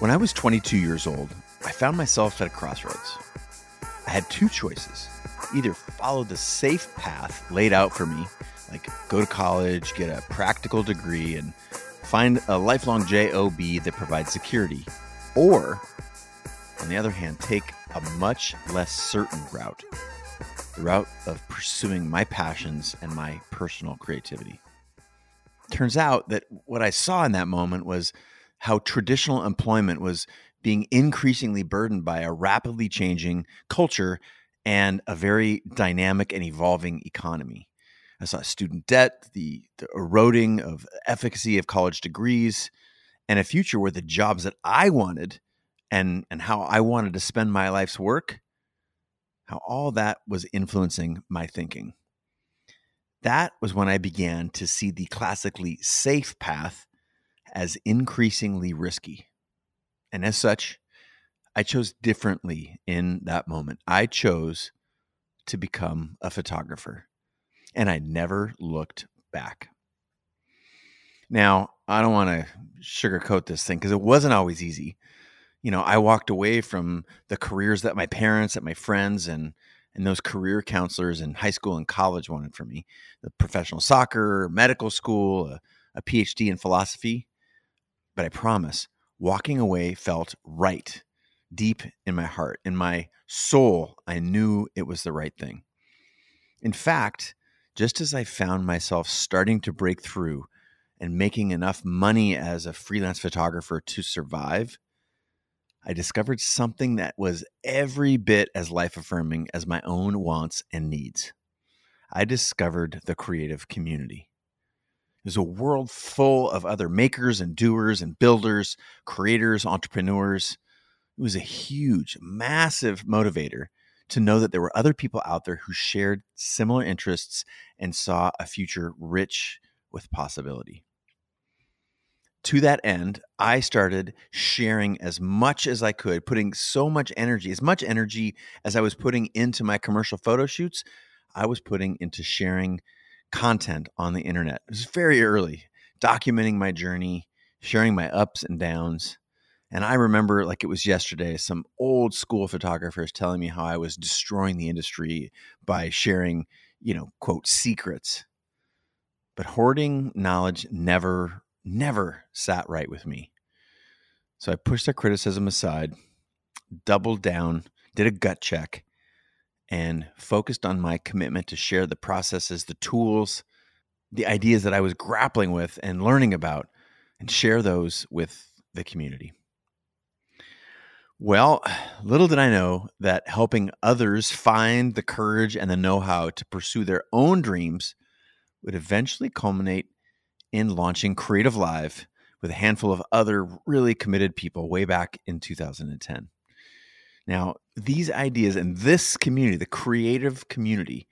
When I was 22 years old, I found myself at a crossroads. I had two choices either follow the safe path laid out for me, like go to college, get a practical degree, and find a lifelong job that provides security, or, on the other hand, take a much less certain route the route of pursuing my passions and my personal creativity. Turns out that what I saw in that moment was how traditional employment was being increasingly burdened by a rapidly changing culture and a very dynamic and evolving economy. I saw student debt, the, the eroding of efficacy of college degrees, and a future where the jobs that I wanted and, and how I wanted to spend my life's work, how all that was influencing my thinking. That was when I began to see the classically safe path as increasingly risky. And as such, I chose differently in that moment. I chose to become a photographer, and I never looked back. Now, I don't want to sugarcoat this thing because it wasn't always easy. You know, I walked away from the careers that my parents, that my friends, and and those career counselors in high school and college wanted for me the professional soccer, medical school, a, a PhD in philosophy. But I promise, walking away felt right deep in my heart. In my soul, I knew it was the right thing. In fact, just as I found myself starting to break through and making enough money as a freelance photographer to survive, I discovered something that was every bit as life affirming as my own wants and needs. I discovered the creative community. There's a world full of other makers and doers and builders, creators, entrepreneurs it was a huge, massive motivator to know that there were other people out there who shared similar interests and saw a future rich with possibility. To that end, I started sharing as much as I could, putting so much energy, as much energy as I was putting into my commercial photo shoots, I was putting into sharing content on the internet. It was very early, documenting my journey, sharing my ups and downs. And I remember like it was yesterday, some old school photographers telling me how I was destroying the industry by sharing, you know, quote, secrets. But hoarding knowledge never, never sat right with me. So I pushed that criticism aside, doubled down, did a gut check, and focused on my commitment to share the processes, the tools, the ideas that I was grappling with and learning about, and share those with the community. Well, little did I know that helping others find the courage and the know how to pursue their own dreams would eventually culminate in launching Creative Live with a handful of other really committed people way back in 2010. Now, these ideas and this community, the creative community,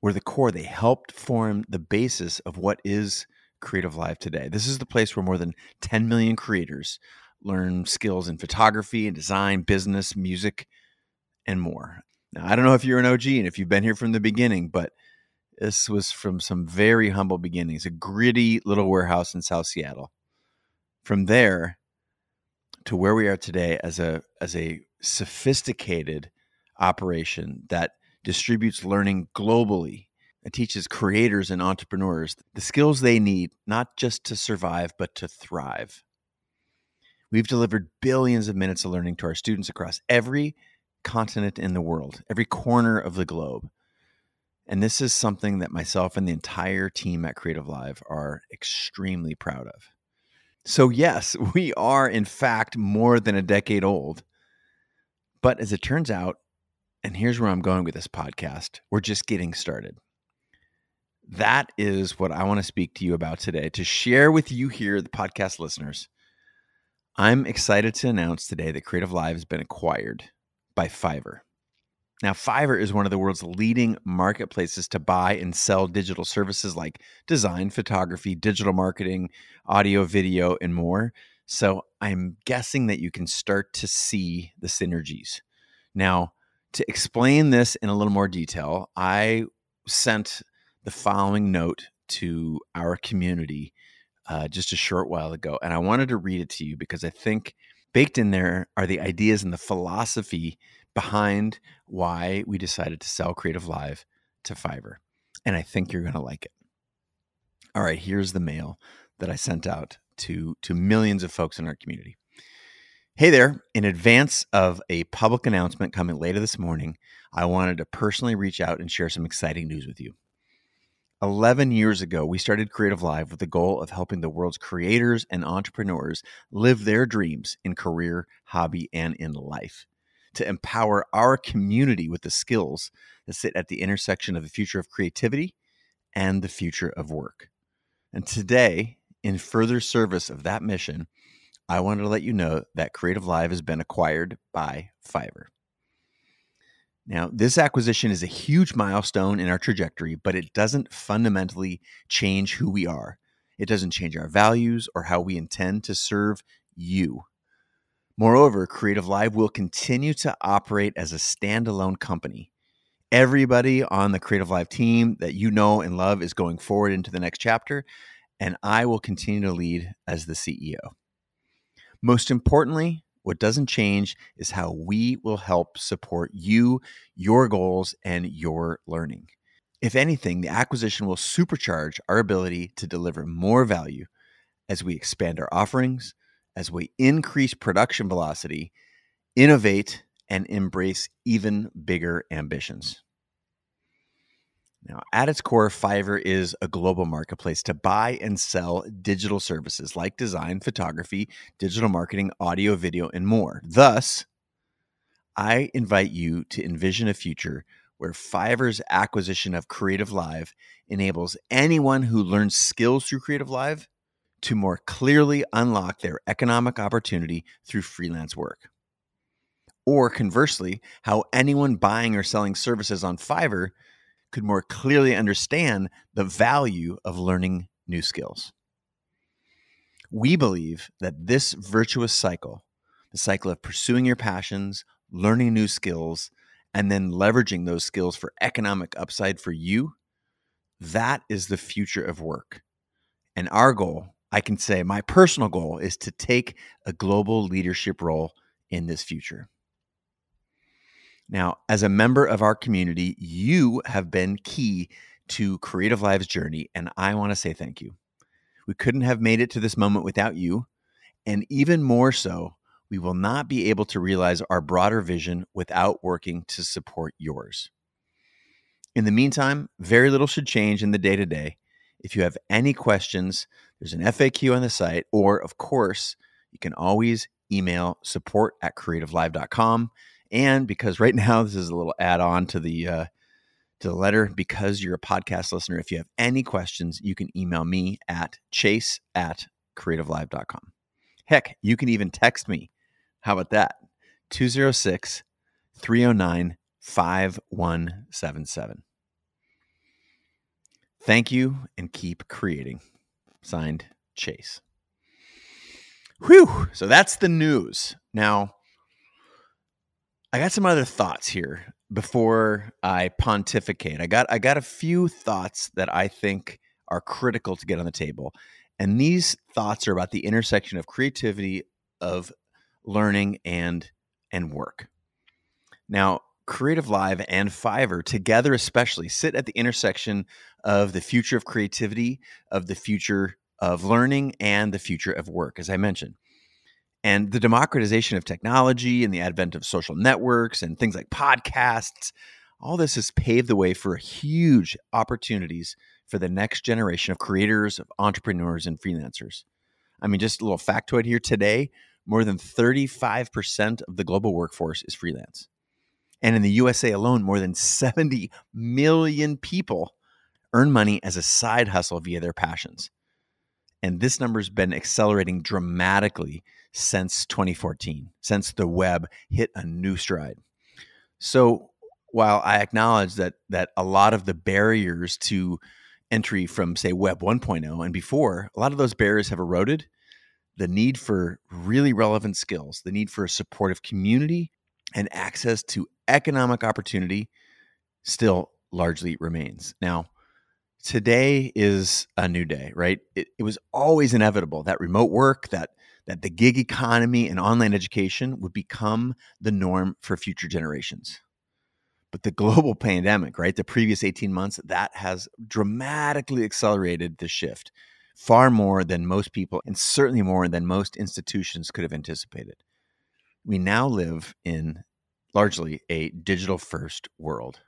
were the core. They helped form the basis of what is Creative Live today. This is the place where more than 10 million creators learn skills in photography and design, business, music, and more. Now, I don't know if you're an OG and if you've been here from the beginning, but this was from some very humble beginnings, a gritty little warehouse in South Seattle. From there to where we are today as a as a sophisticated operation that distributes learning globally. It teaches creators and entrepreneurs the skills they need not just to survive but to thrive. We've delivered billions of minutes of learning to our students across every continent in the world, every corner of the globe. And this is something that myself and the entire team at Creative Live are extremely proud of. So, yes, we are in fact more than a decade old. But as it turns out, and here's where I'm going with this podcast, we're just getting started. That is what I want to speak to you about today, to share with you here, the podcast listeners, I'm excited to announce today that Creative Live has been acquired by Fiverr. Now, Fiverr is one of the world's leading marketplaces to buy and sell digital services like design, photography, digital marketing, audio, video, and more. So I'm guessing that you can start to see the synergies. Now, to explain this in a little more detail, I sent the following note to our community uh, just a short while ago, and I wanted to read it to you because I think Baked in there are the ideas and the philosophy behind why we decided to sell Creative Live to Fiverr. And I think you're going to like it. All right, here's the mail that I sent out to, to millions of folks in our community. Hey there, in advance of a public announcement coming later this morning, I wanted to personally reach out and share some exciting news with you. 11 years ago, we started Creative Live with the goal of helping the world's creators and entrepreneurs live their dreams in career, hobby, and in life. To empower our community with the skills that sit at the intersection of the future of creativity and the future of work. And today, in further service of that mission, I wanted to let you know that Creative Live has been acquired by Fiverr. Now, this acquisition is a huge milestone in our trajectory, but it doesn't fundamentally change who we are. It doesn't change our values or how we intend to serve you. Moreover, Creative Live will continue to operate as a standalone company. Everybody on the Creative Live team that you know and love is going forward into the next chapter, and I will continue to lead as the CEO. Most importantly, what doesn't change is how we will help support you, your goals, and your learning. If anything, the acquisition will supercharge our ability to deliver more value as we expand our offerings, as we increase production velocity, innovate, and embrace even bigger ambitions. Now, at its core, Fiverr is a global marketplace to buy and sell digital services like design, photography, digital marketing, audio, video, and more. Thus, I invite you to envision a future where Fiverr's acquisition of Creative Live enables anyone who learns skills through Creative Live to more clearly unlock their economic opportunity through freelance work. Or conversely, how anyone buying or selling services on Fiverr could more clearly understand the value of learning new skills. We believe that this virtuous cycle, the cycle of pursuing your passions, learning new skills, and then leveraging those skills for economic upside for you, that is the future of work. And our goal, I can say my personal goal, is to take a global leadership role in this future. Now, as a member of our community, you have been key to Creative Live's journey, and I want to say thank you. We couldn't have made it to this moment without you, and even more so, we will not be able to realize our broader vision without working to support yours. In the meantime, very little should change in the day to day. If you have any questions, there's an FAQ on the site, or of course, you can always email support at creativelive.com and because right now this is a little add on to the uh, to the letter, because you're a podcast listener, if you have any questions, you can email me at chase at creativelive.com. Heck, you can even text me. How about that? 206 309 5177. Thank you and keep creating. Signed, Chase. Whew. So that's the news. Now, I got some other thoughts here before I pontificate. I got I got a few thoughts that I think are critical to get on the table. And these thoughts are about the intersection of creativity, of learning and and work. Now, Creative Live and Fiverr together especially sit at the intersection of the future of creativity, of the future of learning and the future of work as I mentioned. And the democratization of technology and the advent of social networks and things like podcasts, all this has paved the way for huge opportunities for the next generation of creators, of entrepreneurs, and freelancers. I mean, just a little factoid here today more than 35% of the global workforce is freelance. And in the USA alone, more than 70 million people earn money as a side hustle via their passions. And this number has been accelerating dramatically since 2014, since the web hit a new stride. So while I acknowledge that that a lot of the barriers to entry from say web 1.0 and before, a lot of those barriers have eroded, the need for really relevant skills, the need for a supportive community and access to economic opportunity still largely remains. Now, today is a new day, right? It, it was always inevitable that remote work, that that the gig economy and online education would become the norm for future generations. But the global pandemic, right, the previous 18 months, that has dramatically accelerated the shift far more than most people and certainly more than most institutions could have anticipated. We now live in largely a digital first world.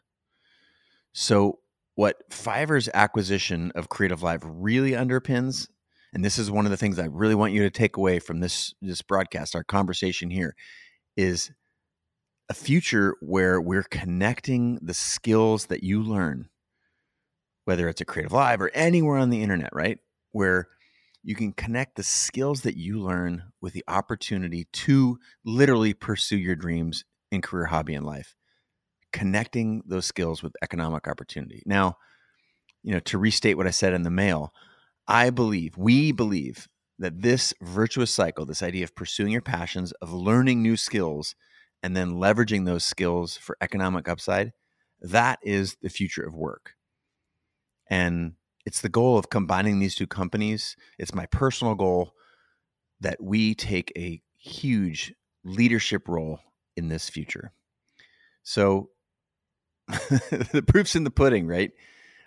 So, what Fiverr's acquisition of Creative Live really underpins, and this is one of the things I really want you to take away from this this broadcast, our conversation here, is a future where we're connecting the skills that you learn, whether it's a Creative Live or anywhere on the internet, right? Where you can connect the skills that you learn with the opportunity to literally pursue your dreams in career, hobby, and life. Connecting those skills with economic opportunity. Now, you know, to restate what I said in the mail, I believe, we believe that this virtuous cycle, this idea of pursuing your passions, of learning new skills, and then leveraging those skills for economic upside, that is the future of work. And it's the goal of combining these two companies. It's my personal goal that we take a huge leadership role in this future. So the proof's in the pudding, right?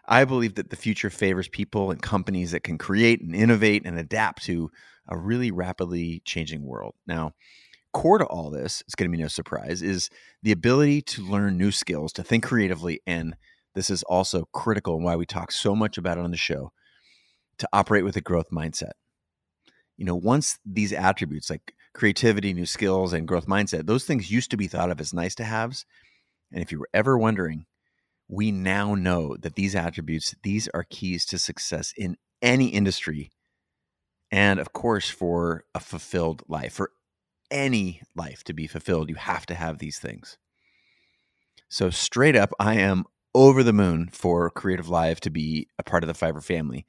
I believe that the future favors people and companies that can create and innovate and adapt to a really rapidly changing world. Now, core to all this, it's going to be no surprise, is the ability to learn new skills, to think creatively, and this is also critical and why we talk so much about it on the show, to operate with a growth mindset. You know, once these attributes like creativity, new skills, and growth mindset, those things used to be thought of as nice to haves. And if you were ever wondering, we now know that these attributes, these are keys to success in any industry. And of course, for a fulfilled life, for any life to be fulfilled, you have to have these things. So, straight up, I am over the moon for Creative Live to be a part of the Fiverr family.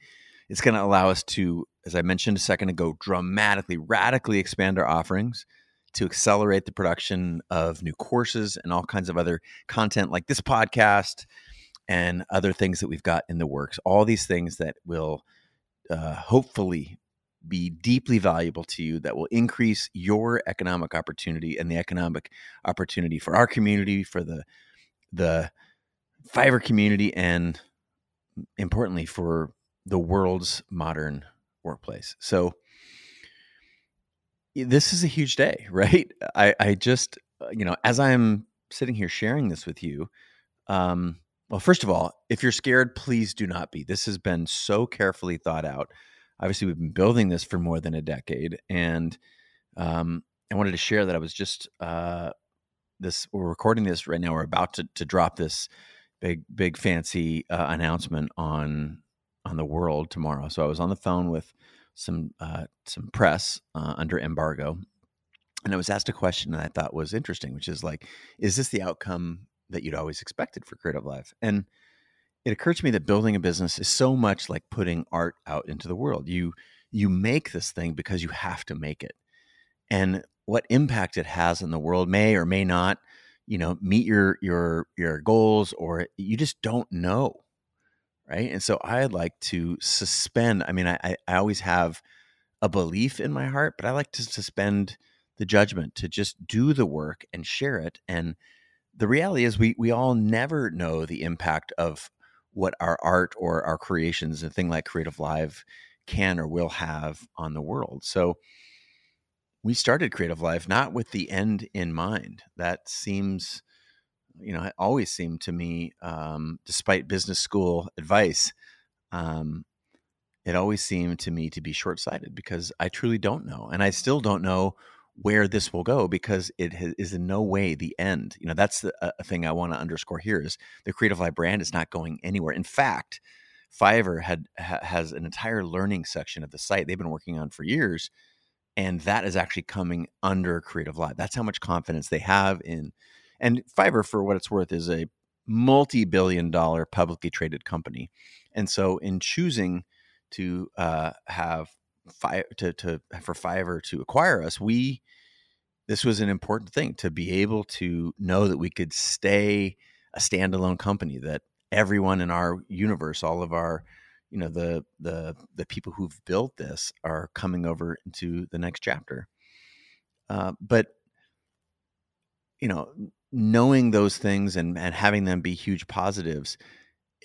It's going to allow us to, as I mentioned a second ago, dramatically, radically expand our offerings to accelerate the production of new courses and all kinds of other content like this podcast and other things that we've got in the works. All these things that will uh, hopefully be deeply valuable to you that will increase your economic opportunity and the economic opportunity for our community for the the Fiverr community and importantly for the world's modern workplace. So this is a huge day, right? I, I just, uh, you know, as I'm sitting here sharing this with you, um, well, first of all, if you're scared, please do not be. This has been so carefully thought out. Obviously, we've been building this for more than a decade, and um, I wanted to share that I was just uh, this. We're recording this right now. We're about to to drop this big big fancy uh, announcement on on the world tomorrow. So I was on the phone with some uh, some press uh, under embargo, and I was asked a question that I thought was interesting, which is like, is this the outcome that you'd always expected for Creative Live? And it occurred to me that building a business is so much like putting art out into the world. You you make this thing because you have to make it, and what impact it has in the world may or may not you know meet your your your goals or you just don't know right and so i like to suspend i mean i i always have a belief in my heart but i like to suspend the judgment to just do the work and share it and the reality is we we all never know the impact of what our art or our creations a thing like creative live can or will have on the world so we started Creative Live not with the end in mind. That seems, you know, it always seemed to me, um, despite business school advice, um, it always seemed to me to be short sighted because I truly don't know. And I still don't know where this will go because it is in no way the end. You know, that's the a thing I want to underscore here is the Creative Live brand is not going anywhere. In fact, Fiverr had ha, has an entire learning section of the site they've been working on for years and that is actually coming under creative live that's how much confidence they have in and fiverr for what it's worth is a multi-billion dollar publicly traded company and so in choosing to uh, have fi- to, to for fiverr to acquire us we this was an important thing to be able to know that we could stay a standalone company that everyone in our universe all of our you know the the the people who've built this are coming over into the next chapter. Uh, but you know, knowing those things and and having them be huge positives,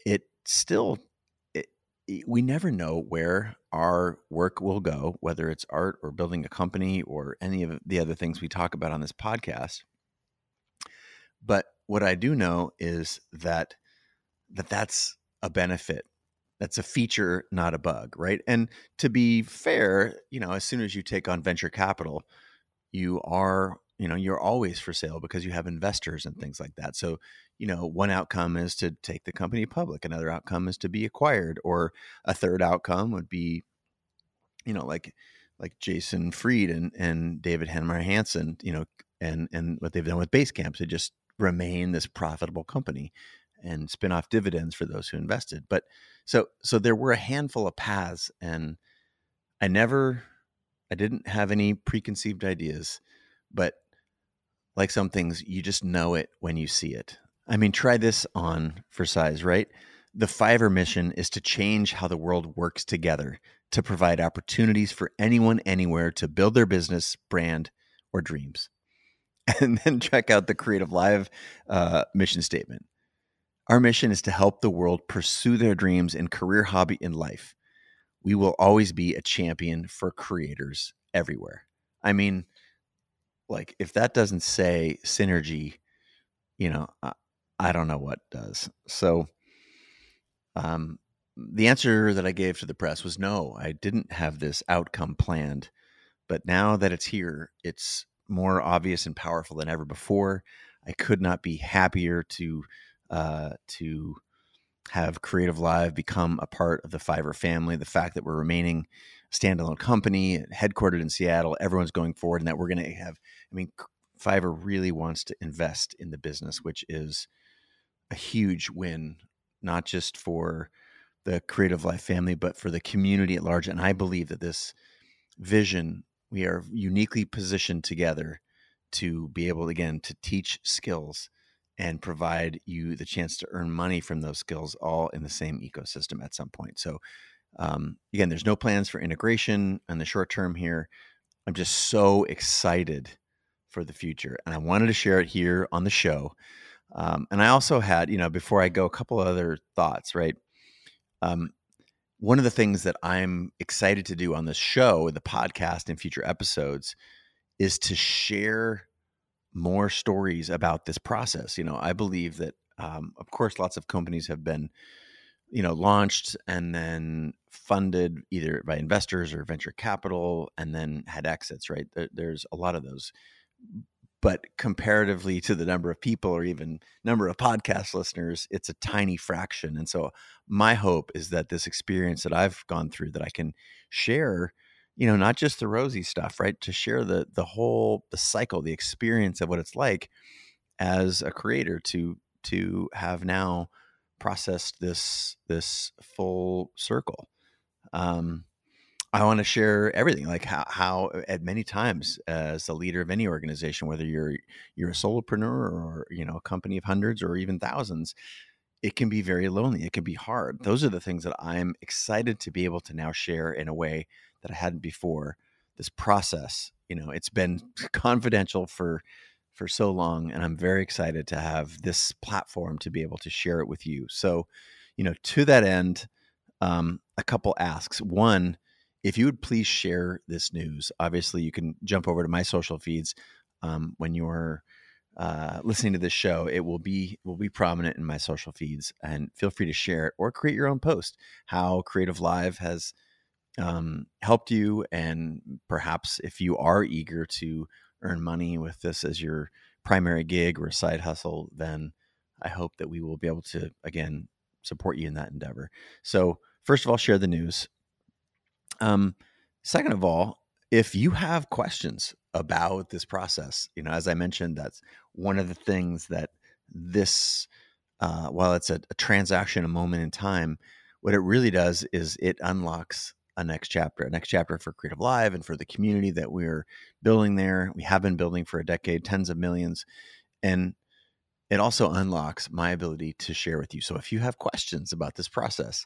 it still it, we never know where our work will go, whether it's art or building a company or any of the other things we talk about on this podcast. But what I do know is that that that's a benefit. That's a feature, not a bug, right? And to be fair, you know, as soon as you take on venture capital, you are, you know, you're always for sale because you have investors and things like that. So, you know, one outcome is to take the company public, another outcome is to be acquired, or a third outcome would be, you know, like like Jason Fried and and David Heinemeier Hansson, you know, and and what they've done with Basecamp to just remain this profitable company and spin off dividends for those who invested. But so so there were a handful of paths and I never I didn't have any preconceived ideas, but like some things you just know it when you see it. I mean, try this on for size, right? The Fiverr mission is to change how the world works together to provide opportunities for anyone anywhere to build their business, brand, or dreams. And then check out the Creative Live uh, mission statement. Our mission is to help the world pursue their dreams and career hobby in life. We will always be a champion for creators everywhere. I mean, like if that doesn't say synergy, you know, I, I don't know what does. So, um, the answer that I gave to the press was no, I didn't have this outcome planned. But now that it's here, it's more obvious and powerful than ever before. I could not be happier to uh, to have Creative Live become a part of the Fiverr family. The fact that we're remaining standalone company, headquartered in Seattle, everyone's going forward, and that we're going to have. I mean, Fiverr really wants to invest in the business, which is a huge win, not just for the Creative Live family, but for the community at large. And I believe that this vision, we are uniquely positioned together to be able, again, to teach skills and provide you the chance to earn money from those skills all in the same ecosystem at some point. So, um, again, there's no plans for integration in the short term here. I'm just so excited for the future, and I wanted to share it here on the show. Um, and I also had, you know, before I go, a couple other thoughts. Right, um, one of the things that I'm excited to do on this show, the podcast, and future episodes, is to share more stories about this process. You know, I believe that, um, of course, lots of companies have been, you know, launched and then funded either by investors or venture capital and then had exits, right? There, there's a lot of those. But comparatively to the number of people or even number of podcast listeners, it's a tiny fraction. And so my hope is that this experience that I've gone through that I can share you know not just the rosy stuff right to share the the whole the cycle the experience of what it's like as a creator to to have now processed this this full circle um i want to share everything like how, how at many times as a leader of any organization whether you're you're a solopreneur or you know a company of hundreds or even thousands it can be very lonely it can be hard those are the things that i'm excited to be able to now share in a way that I hadn't before. This process, you know, it's been confidential for for so long, and I'm very excited to have this platform to be able to share it with you. So, you know, to that end, um, a couple asks. One, if you would please share this news. Obviously, you can jump over to my social feeds um, when you're uh, listening to this show. It will be will be prominent in my social feeds, and feel free to share it or create your own post. How Creative Live has um, helped you, and perhaps if you are eager to earn money with this as your primary gig or side hustle, then I hope that we will be able to again support you in that endeavor. So, first of all, share the news. Um, second of all, if you have questions about this process, you know, as I mentioned, that's one of the things that this, uh, while it's a, a transaction, a moment in time, what it really does is it unlocks a next chapter, a next chapter for Creative Live and for the community that we're building there. We have been building for a decade, tens of millions. And it also unlocks my ability to share with you. So if you have questions about this process,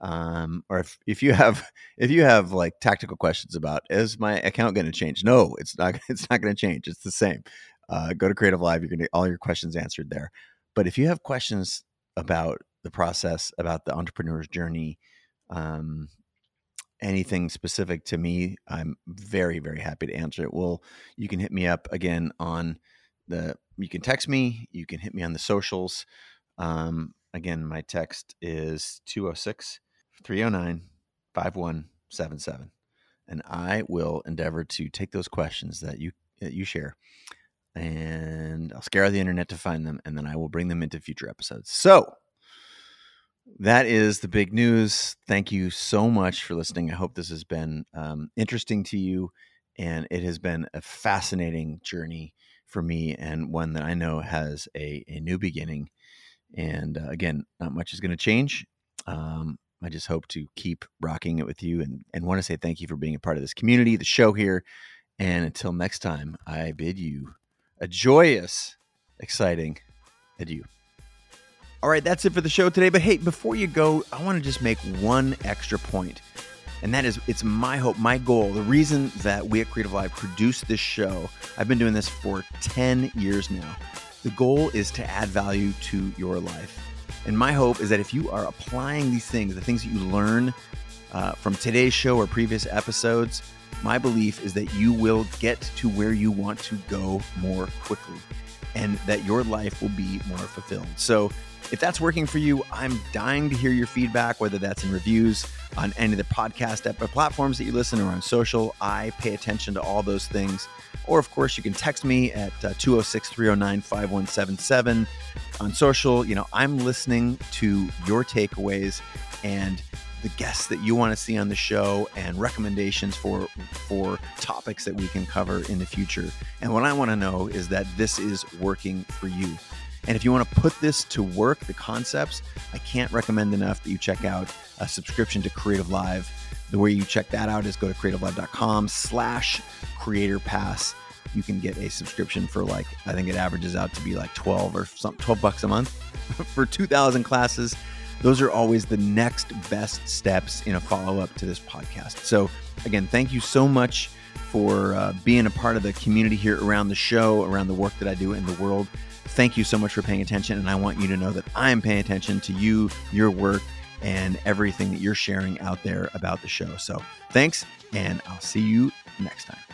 um, or if, if you have if you have like tactical questions about is my account going to change? No, it's not. It's not going to change. It's the same. Uh, go to Creative Live. You're going to all your questions answered there. But if you have questions about the process, about the entrepreneur's journey, um, anything specific to me, I'm very very happy to answer it. Well, you can hit me up again on the. You can text me. You can hit me on the socials. Um, again, my text is 206 309 5177. And I will endeavor to take those questions that you that you share and I'll scour the internet to find them and then I will bring them into future episodes. So, that is the big news. Thank you so much for listening. I hope this has been um, interesting to you, and it has been a fascinating journey for me, and one that I know has a, a new beginning. And uh, again, not much is going to change. Um, I just hope to keep rocking it with you and, and want to say thank you for being a part of this community, the show here. And until next time, I bid you a joyous, exciting adieu. All right, that's it for the show today. But hey, before you go, I want to just make one extra point. And that is, it's my hope, my goal, the reason that we at Creative Live produce this show. I've been doing this for 10 years now. The goal is to add value to your life. And my hope is that if you are applying these things, the things that you learn uh, from today's show or previous episodes, my belief is that you will get to where you want to go more quickly and that your life will be more fulfilled. So, if that's working for you, I'm dying to hear your feedback, whether that's in reviews on any of the podcast app or platforms that you listen or on social. I pay attention to all those things. Or, of course, you can text me at uh, 206 309 5177 on social. You know, I'm listening to your takeaways and the guests that you want to see on the show and recommendations for for topics that we can cover in the future. And what I want to know is that this is working for you. And if you want to put this to work, the concepts, I can't recommend enough that you check out a subscription to Creative Live. The way you check that out is go to creativelive.com slash creator pass. You can get a subscription for like, I think it averages out to be like 12 or something, 12 bucks a month for 2,000 classes. Those are always the next best steps in a follow up to this podcast. So, again, thank you so much for uh, being a part of the community here around the show, around the work that I do in the world. Thank you so much for paying attention. And I want you to know that I'm paying attention to you, your work, and everything that you're sharing out there about the show. So thanks, and I'll see you next time.